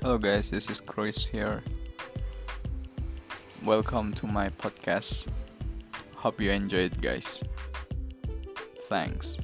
Hello, guys, this is Chris here. Welcome to my podcast. Hope you enjoyed, guys. Thanks.